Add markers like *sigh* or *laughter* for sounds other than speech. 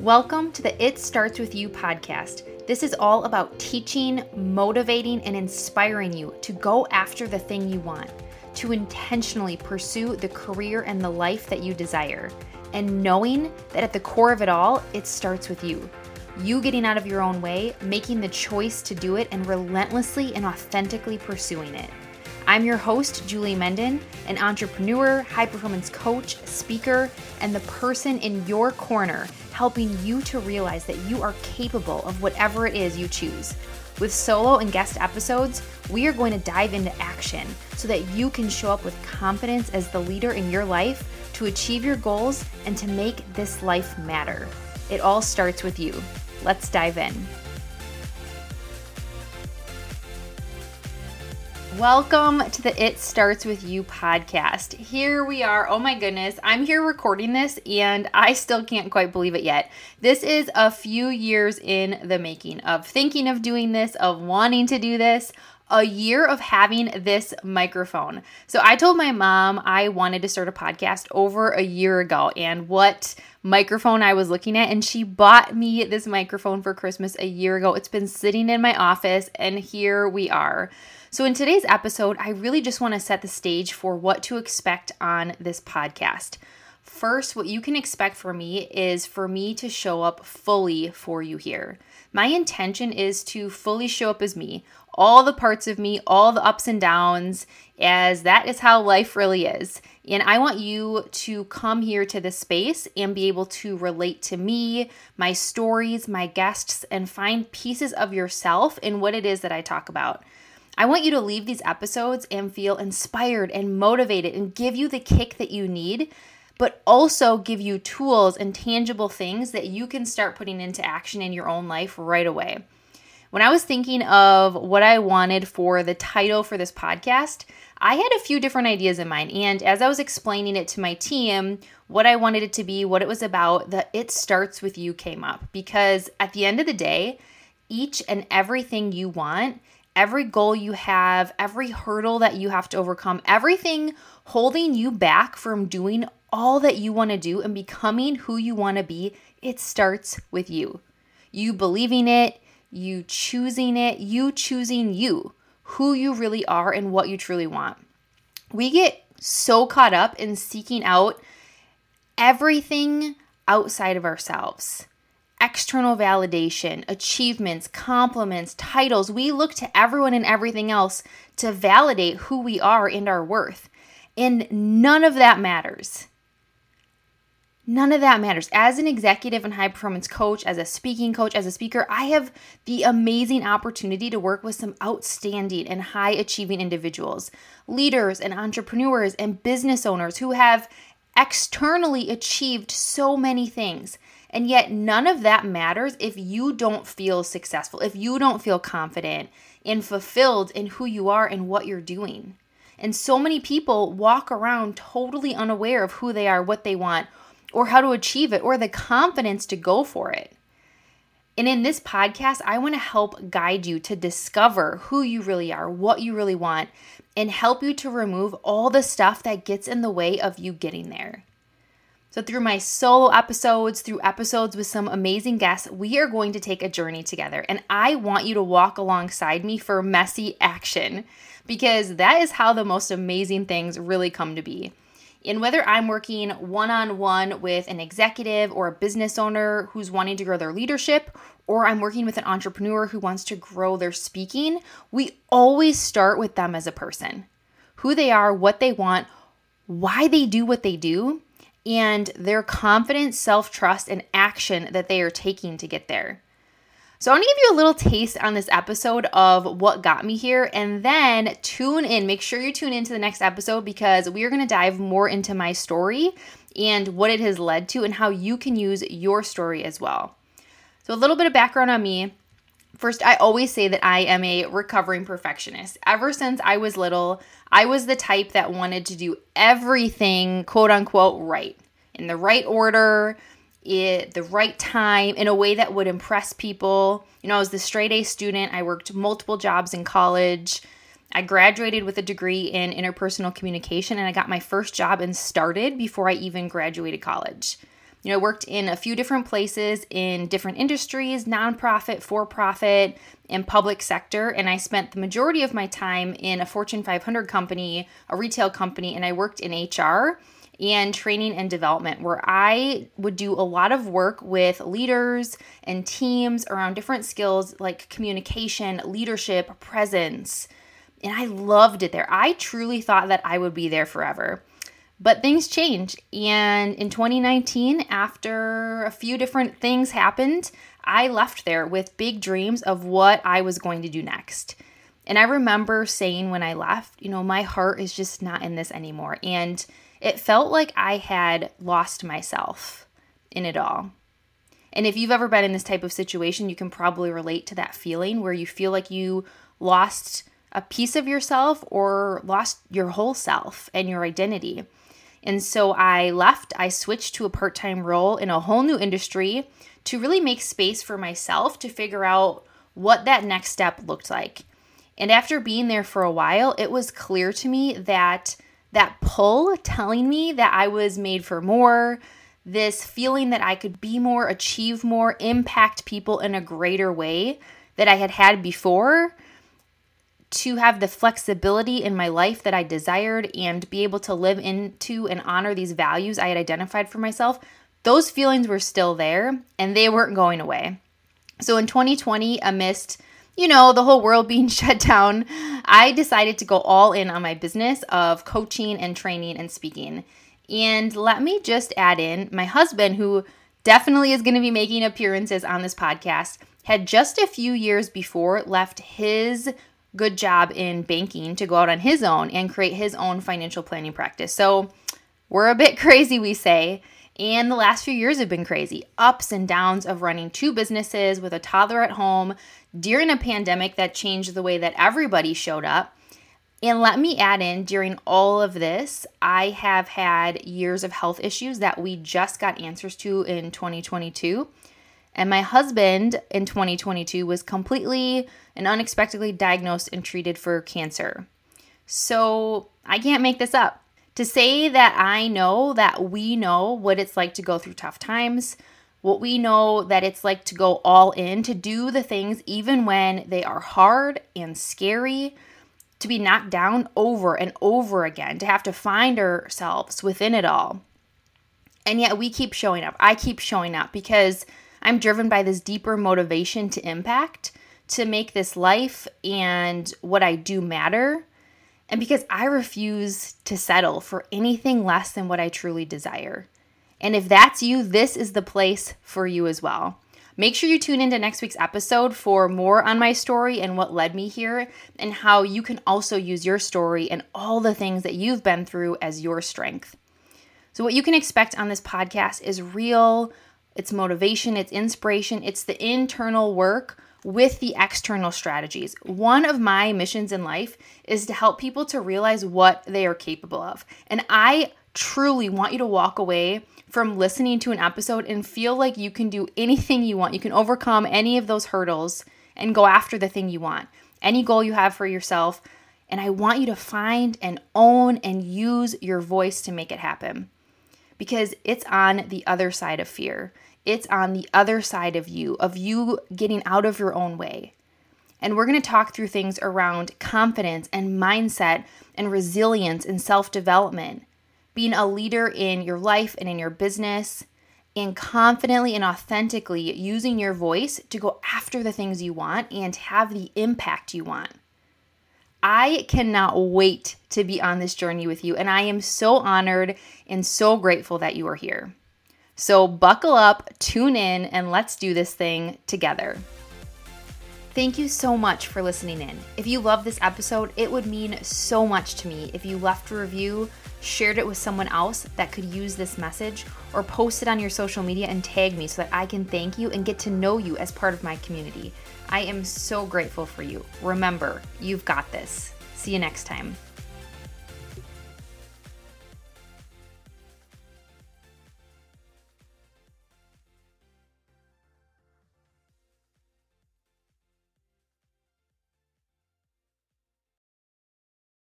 Welcome to the It Starts With You podcast. This is all about teaching, motivating, and inspiring you to go after the thing you want, to intentionally pursue the career and the life that you desire, and knowing that at the core of it all, it starts with you. You getting out of your own way, making the choice to do it, and relentlessly and authentically pursuing it. I'm your host, Julie Menden, an entrepreneur, high performance coach, speaker, and the person in your corner helping you to realize that you are capable of whatever it is you choose. With solo and guest episodes, we are going to dive into action so that you can show up with confidence as the leader in your life to achieve your goals and to make this life matter. It all starts with you. Let's dive in. Welcome to the It Starts With You podcast. Here we are. Oh my goodness. I'm here recording this and I still can't quite believe it yet. This is a few years in the making of thinking of doing this, of wanting to do this, a year of having this microphone. So I told my mom I wanted to start a podcast over a year ago and what microphone I was looking at and she bought me this microphone for Christmas a year ago. It's been sitting in my office and here we are. So, in today's episode, I really just want to set the stage for what to expect on this podcast. First, what you can expect from me is for me to show up fully for you here. My intention is to fully show up as me, all the parts of me, all the ups and downs, as that is how life really is. And I want you to come here to this space and be able to relate to me, my stories, my guests, and find pieces of yourself in what it is that I talk about. I want you to leave these episodes and feel inspired and motivated and give you the kick that you need, but also give you tools and tangible things that you can start putting into action in your own life right away. When I was thinking of what I wanted for the title for this podcast, I had a few different ideas in mind. And as I was explaining it to my team, what I wanted it to be, what it was about, the It Starts With You came up. Because at the end of the day, each and everything you want every goal you have, every hurdle that you have to overcome, everything holding you back from doing all that you want to do and becoming who you want to be, it starts with you. You believing it, you choosing it, you choosing you, who you really are and what you truly want. We get so caught up in seeking out everything outside of ourselves external validation, achievements, compliments, titles. We look to everyone and everything else to validate who we are and our worth. And none of that matters. None of that matters. As an executive and high performance coach, as a speaking coach, as a speaker, I have the amazing opportunity to work with some outstanding and high achieving individuals, leaders and entrepreneurs and business owners who have externally achieved so many things. And yet, none of that matters if you don't feel successful, if you don't feel confident and fulfilled in who you are and what you're doing. And so many people walk around totally unaware of who they are, what they want, or how to achieve it, or the confidence to go for it. And in this podcast, I want to help guide you to discover who you really are, what you really want, and help you to remove all the stuff that gets in the way of you getting there. So, through my solo episodes, through episodes with some amazing guests, we are going to take a journey together. And I want you to walk alongside me for messy action because that is how the most amazing things really come to be. And whether I'm working one on one with an executive or a business owner who's wanting to grow their leadership, or I'm working with an entrepreneur who wants to grow their speaking, we always start with them as a person who they are, what they want, why they do what they do and their confidence, self trust, and action that they are taking to get there. So, I want to give you a little taste on this episode of what got me here, and then tune in. Make sure you tune into the next episode because we are going to dive more into my story and what it has led to, and how you can use your story as well. So, a little bit of background on me. First, I always say that I am a recovering perfectionist. Ever since I was little, I was the type that wanted to do everything, quote unquote, right, in the right order, at the right time, in a way that would impress people. You know, I was the straight A student. I worked multiple jobs in college. I graduated with a degree in interpersonal communication and I got my first job and started before I even graduated college. You know, I worked in a few different places in different industries, nonprofit, for profit, and public sector. And I spent the majority of my time in a Fortune 500 company, a retail company, and I worked in HR and training and development, where I would do a lot of work with leaders and teams around different skills like communication, leadership, presence. And I loved it there. I truly thought that I would be there forever. But things change. And in 2019, after a few different things happened, I left there with big dreams of what I was going to do next. And I remember saying when I left, you know, my heart is just not in this anymore. And it felt like I had lost myself in it all. And if you've ever been in this type of situation, you can probably relate to that feeling where you feel like you lost a piece of yourself or lost your whole self and your identity. And so I left, I switched to a part time role in a whole new industry to really make space for myself to figure out what that next step looked like. And after being there for a while, it was clear to me that that pull telling me that I was made for more, this feeling that I could be more, achieve more, impact people in a greater way that I had had before to have the flexibility in my life that I desired and be able to live into and honor these values I had identified for myself, those feelings were still there and they weren't going away. So in 2020, amidst you know, the whole world *laughs* being shut down, I decided to go all in on my business of coaching and training and speaking. And let me just add in my husband, who definitely is going to be making appearances on this podcast, had just a few years before left his good job in banking to go out on his own and create his own financial planning practice. So we're a bit *laughs* crazy, we say. And the last few years have been crazy ups and downs of running two businesses with a toddler at home during a pandemic that changed the way that everybody showed up. And let me add in during all of this, I have had years of health issues that we just got answers to in 2022. And my husband in 2022 was completely and unexpectedly diagnosed and treated for cancer. So I can't make this up. To say that I know that we know what it's like to go through tough times, what we know that it's like to go all in, to do the things even when they are hard and scary, to be knocked down over and over again, to have to find ourselves within it all. And yet we keep showing up. I keep showing up because I'm driven by this deeper motivation to impact, to make this life and what I do matter. And because I refuse to settle for anything less than what I truly desire. And if that's you, this is the place for you as well. Make sure you tune into next week's episode for more on my story and what led me here, and how you can also use your story and all the things that you've been through as your strength. So, what you can expect on this podcast is real, it's motivation, it's inspiration, it's the internal work with the external strategies. One of my missions in life is to help people to realize what they are capable of. And I truly want you to walk away from listening to an episode and feel like you can do anything you want. You can overcome any of those hurdles and go after the thing you want, any goal you have for yourself. And I want you to find and own and use your voice to make it happen because it's on the other side of fear. It's on the other side of you, of you getting out of your own way. And we're going to talk through things around confidence and mindset and resilience and self development being a leader in your life and in your business, and confidently and authentically using your voice to go after the things you want and have the impact you want. I cannot wait to be on this journey with you, and I am so honored and so grateful that you are here. So, buckle up, tune in, and let's do this thing together. Thank you so much for listening in. If you love this episode, it would mean so much to me if you left a review shared it with someone else that could use this message, or post it on your social media and tag me so that I can thank you and get to know you as part of my community. I am so grateful for you. Remember, you've got this. See you next time.